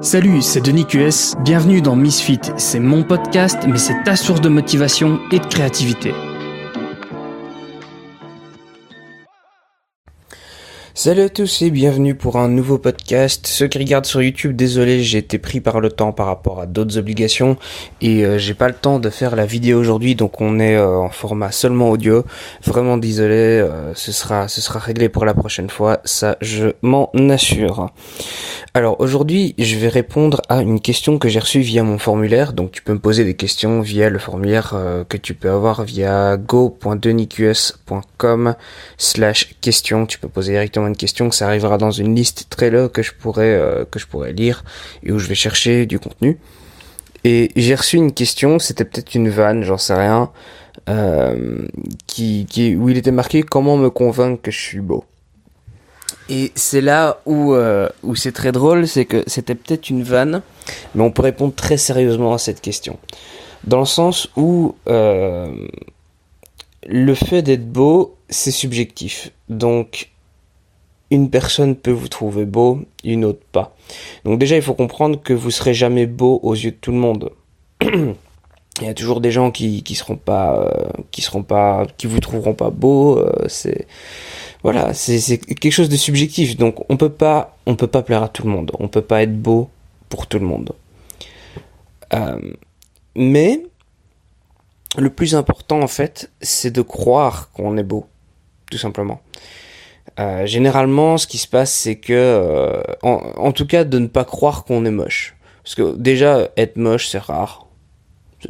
Salut, c'est Denis QS, bienvenue dans Misfit, c'est mon podcast mais c'est ta source de motivation et de créativité. Salut à tous et bienvenue pour un nouveau podcast. Ceux qui regardent sur YouTube, désolé, j'ai été pris par le temps par rapport à d'autres obligations et euh, j'ai pas le temps de faire la vidéo aujourd'hui, donc on est euh, en format seulement audio. Vraiment désolé, euh, ce sera ce sera réglé pour la prochaine fois, ça je m'en assure. Alors aujourd'hui, je vais répondre à une question que j'ai reçue via mon formulaire. Donc tu peux me poser des questions via le formulaire que tu peux avoir via go.deniqs.com slash question. Tu peux poser directement une question, que ça arrivera dans une liste trailer que je pourrais euh, que je pourrais lire et où je vais chercher du contenu. Et j'ai reçu une question, c'était peut-être une vanne, j'en sais rien, euh, qui, où il était marqué comment me convaincre que je suis beau? Et c'est là où euh, où c'est très drôle, c'est que c'était peut-être une vanne, mais on peut répondre très sérieusement à cette question, dans le sens où le fait d'être beau, c'est subjectif. Donc une personne peut vous trouver beau, une autre pas. Donc déjà, il faut comprendre que vous serez jamais beau aux yeux de tout le monde. il y a toujours des gens qui qui seront pas euh, vous trouveront pas beau euh, c'est voilà c'est quelque chose de subjectif donc on peut pas peut pas plaire à tout le monde on peut pas être beau pour tout le monde euh, mais le plus important en fait c'est de croire qu'on est beau tout simplement euh, généralement, ce qui se passe, c'est que, euh, en, tout cas, de ne pas croire qu'on est moche. Parce que déjà, être moche, c'est rare.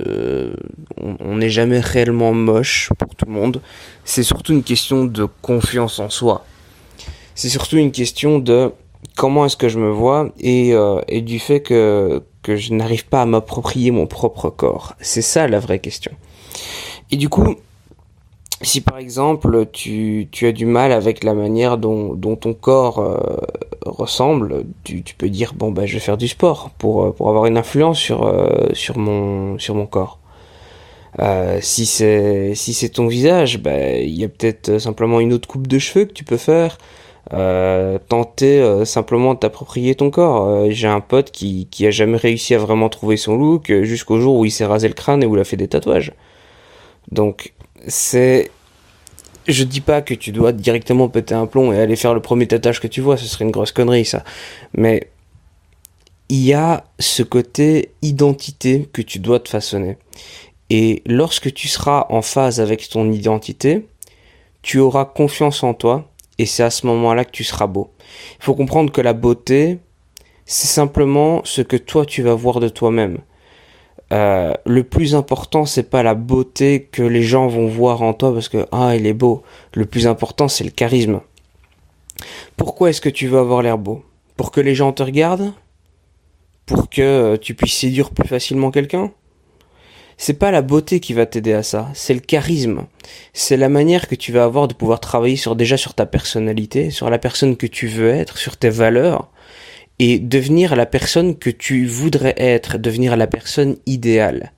Euh, on n'est jamais réellement moche pour tout le monde. C'est surtout une question de confiance en soi. C'est surtout une question de comment est-ce que je me vois et, et du fait que, que je n'arrive pas à m'approprier mon propre corps. C'est ça la vraie question. Et du coup, si par exemple tu, as du mal avec la manière dont, ton corps euh, ressemble, tu, peux dire bon bah je vais faire du sport pour, euh, pour avoir une influence sur, euh, sur, mon, sur mon corps. si c'est si c'est ton visage, bah il y a peut-être simplement une autre coupe de cheveux que tu peux faire. tenter simplement de t'approprier ton corps. J'ai un pote qui, qui a jamais réussi à vraiment trouver son look jusqu'au jour où il s'est rasé le crâne et où il a fait des tatouages. Donc c'est je dis pas que tu dois directement péter un plomb et aller faire le premier tatouage que tu vois, ce serait une grosse connerie ça. Mais il y a ce côté identité que tu dois te façonner. Et lorsque tu seras en phase avec ton identité, tu auras confiance en toi et c'est à ce moment-là que tu seras beau. Il faut comprendre que la beauté, c'est simplement ce que toi tu vas voir de toi-même. Euh, le plus important, c'est pas la beauté que les gens vont voir en toi parce que ah il est beau. Le plus important, c'est le charisme. Pourquoi est-ce que tu veux avoir l'air beau? Pour que les gens te regardent? Pour que euh, tu puisses séduire plus facilement quelqu'un? C'est pas la beauté qui va t'aider à ça, c'est le charisme. C'est la manière que tu vas avoir de pouvoir travailler sur déjà sur ta personnalité, sur la personne que tu veux être, sur tes valeurs et devenir la personne que tu voudrais être, devenir la personne idéale.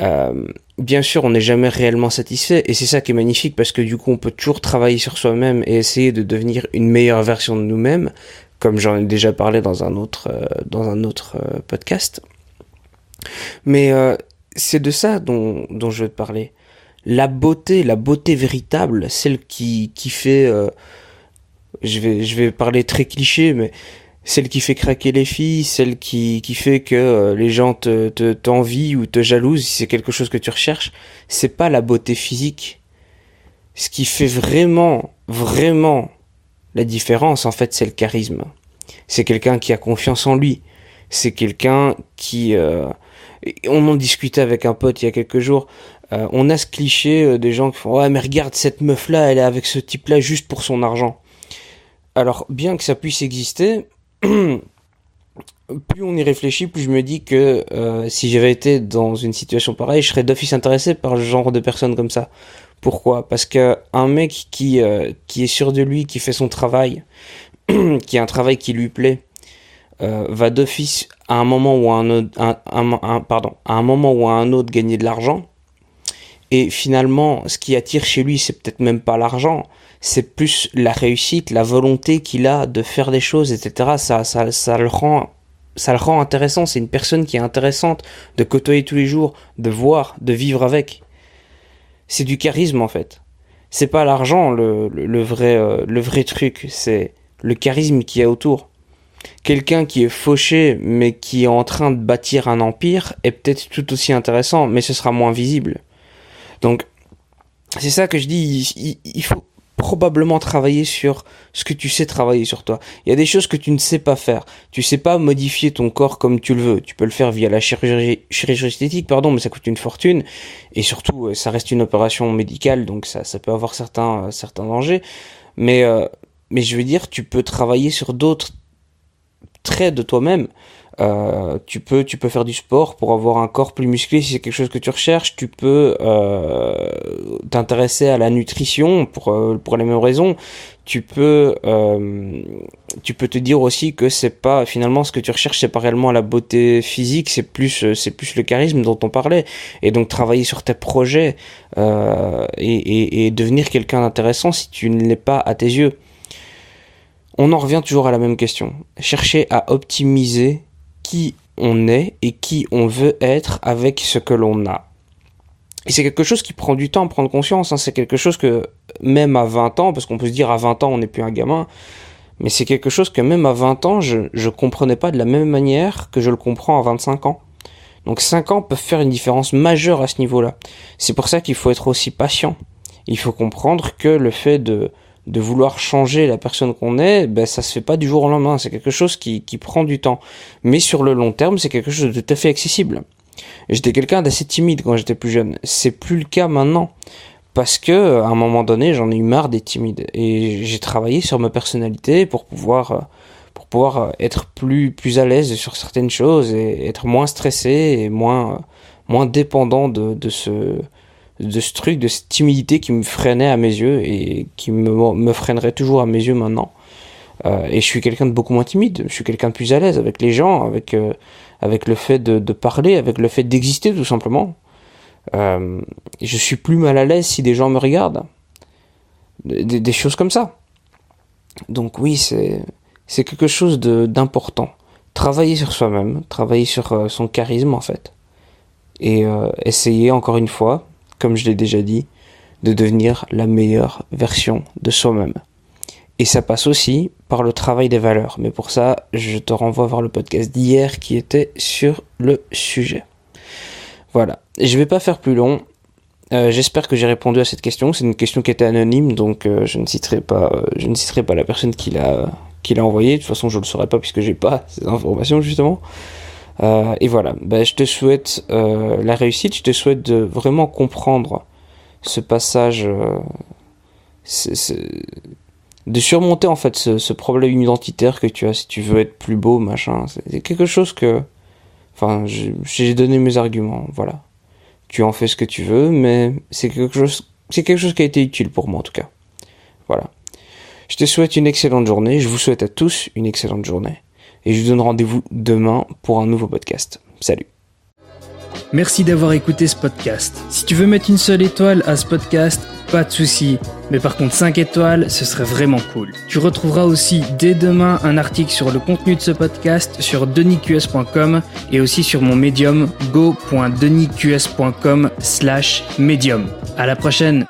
Euh, bien sûr, on n'est jamais réellement satisfait et c'est ça qui est magnifique parce que du coup, on peut toujours travailler sur soi-même et essayer de devenir une meilleure version de nous-mêmes, comme j'en ai déjà parlé dans un autre euh, dans un autre euh, podcast. Mais euh, c'est de ça dont, dont je veux te parler. La beauté, la beauté véritable, celle qui qui fait je vais je vais parler très cliché mais celle qui fait craquer les filles, celle qui, qui fait que euh, les gens te, te t'envient ou te jalousent, si c'est quelque chose que tu recherches, c'est pas la beauté physique. Ce qui fait vraiment, vraiment la différence, en fait, c'est le charisme. C'est quelqu'un qui a confiance en lui. C'est quelqu'un qui... Euh, on en discutait avec un pote il y a quelques jours. Euh, on a ce cliché des gens qui font ouais mais regarde cette meuf là, elle est avec ce type là juste pour son argent. Alors bien que ça puisse exister, plus on y réfléchit, plus je me dis que euh, si j'avais été dans une situation pareille, je serais d'office intéressé par le genre de personnes comme ça. Pourquoi? Parce que un mec qui euh, est sûr de lui, qui fait son travail, qui a un travail qui lui plaît, euh, va d'office à un moment ou un à un moment ou à un autre gagner de l'argent. Et finalement, ce qui attire chez lui, c'est peut-être même pas l'argent, c'est plus la réussite, la volonté qu'il a de faire des choses, etc. Ça, ça, ça le rend, ça le rend intéressant. C'est une personne qui est intéressante de côtoyer tous les jours, de voir, de vivre avec. C'est du charisme en fait. C'est pas l'argent le, le, vrai, euh, le vrai truc, c'est le charisme qui est autour. Quelqu'un qui est fauché mais qui est en train de bâtir un empire est peut-être tout aussi intéressant, mais ce sera moins visible. Donc, c'est ça que je dis, il, faut probablement travailler sur ce que tu sais travailler sur toi. Il y a des choses que tu ne sais pas faire. Tu sais pas modifier ton corps comme tu le veux. Tu peux le faire via la chirurgie, chirurgie esthétique, pardon, mais ça coûte une fortune. Et surtout, euh, ça reste une opération médicale, donc ça, ça peut avoir certains, euh, certains dangers. Mais, euh, mais je veux dire, tu peux travailler sur d'autres traits de toi-même. Euh, tu peux tu peux faire du sport pour avoir un corps plus musclé. Si c'est quelque chose que tu recherches tu peux euh, t'intéresser à la nutrition pour euh, pour les mêmes raisons. Tu peux tu peux te dire aussi que c'est pas finalement ce que tu recherches c'est pas réellement la beauté physique. C'est plus c'est plus le charisme dont on parlait. Et donc travailler sur tes projets et, et, et devenir quelqu'un d'intéressant si tu ne l'es pas à tes yeux on en revient toujours à la même question. Chercher à optimiser qui on est et qui on veut être avec ce que l'on a. Et c'est quelque chose qui prend du temps à prendre conscience. Hein. C'est quelque chose que même à 20 ans, parce qu'on peut se dire à 20 ans on n'est plus un gamin, mais c'est quelque chose que même à 20 ans je ne comprenais pas de la même manière que je le comprends à 25 ans. Donc 5 ans peuvent faire une différence majeure à ce niveau-là. C'est pour ça qu'il faut être aussi patient. Il faut comprendre que le fait de, de vouloir changer la personne qu'on est, ben ça se fait pas du jour au lendemain. C'est quelque chose qui, qui prend du temps. Mais sur le long terme, c'est quelque chose de tout à fait accessible. J'étais quelqu'un d'assez timide quand j'étais plus jeune. C'est plus le cas maintenant. Parce que, à un moment donné, j'en ai eu marre d'être timide. Et j'ai travaillé sur ma personnalité pour pouvoir, pour pouvoir être plus, plus à l'aise sur certaines choses et être moins stressé et moins, moins dépendant de, de ce, de ce truc, de cette timidité qui me freinait à mes yeux et qui me, freinerait toujours à mes yeux maintenant. Euh, et je suis quelqu'un de beaucoup moins timide, je suis quelqu'un de plus à l'aise avec les gens, avec, euh, avec le fait de, de, parler, avec le fait d'exister tout simplement. Euh, je suis plus mal à l'aise si des gens me regardent. Des, des choses comme ça. Donc oui, c'est, c'est quelque chose d'important. Travailler sur soi-même, travailler sur euh, son charisme en fait. Et euh, essayer encore une fois, comme je l'ai déjà dit, de devenir la meilleure version de soi-même. Et ça passe aussi par le travail des valeurs. Mais pour ça, je te renvoie vers le podcast d'hier qui était sur le sujet. Voilà. Je vais pas faire plus long. Euh, J'espère que j'ai répondu à cette question. C'est une question qui était anonyme, donc euh, je ne citerai pas, euh, je ne citerai pas la personne qui l'a, envoyée. De toute façon, je le saurais pas puisque j'ai pas ces informations justement. Euh, et voilà, ben, je te souhaite euh, la réussite, je te souhaite de vraiment comprendre ce passage, euh, de surmonter en fait ce, ce, problème identitaire que tu as si tu veux être plus beau, machin. C'est quelque chose que, enfin, j'ai donné mes arguments, voilà. Tu en fais ce que tu veux, mais c'est quelque chose, c'est quelque chose qui a été utile pour moi en tout cas. Voilà. Je te souhaite une excellente journée. Je vous souhaite à tous une excellente journée et je vous donne rendez-vous demain pour un nouveau podcast. Salut. Merci d'avoir écouté ce podcast. Si tu veux mettre une seule étoile à ce podcast, pas de souci. Mais par contre 5 étoiles, ce serait vraiment cool. Tu retrouveras aussi dès demain un article sur le contenu de ce podcast sur denisqs.com et aussi sur mon médium go.denisqs.com slash médium. À la prochaine